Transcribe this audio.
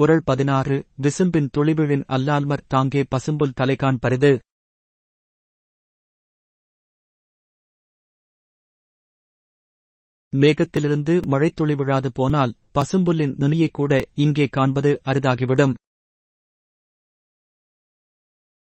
குரல் பதினாறு விசும்பின் துளிவிழின் அல்லால்மர் தாங்கே பசும்புல் தலைகான் பரிது. மேகத்திலிருந்து மழைத்துளி விழாது போனால் பசும்புல்லின் நுனியைக் கூட இங்கே காண்பது அரிதாகிவிடும்.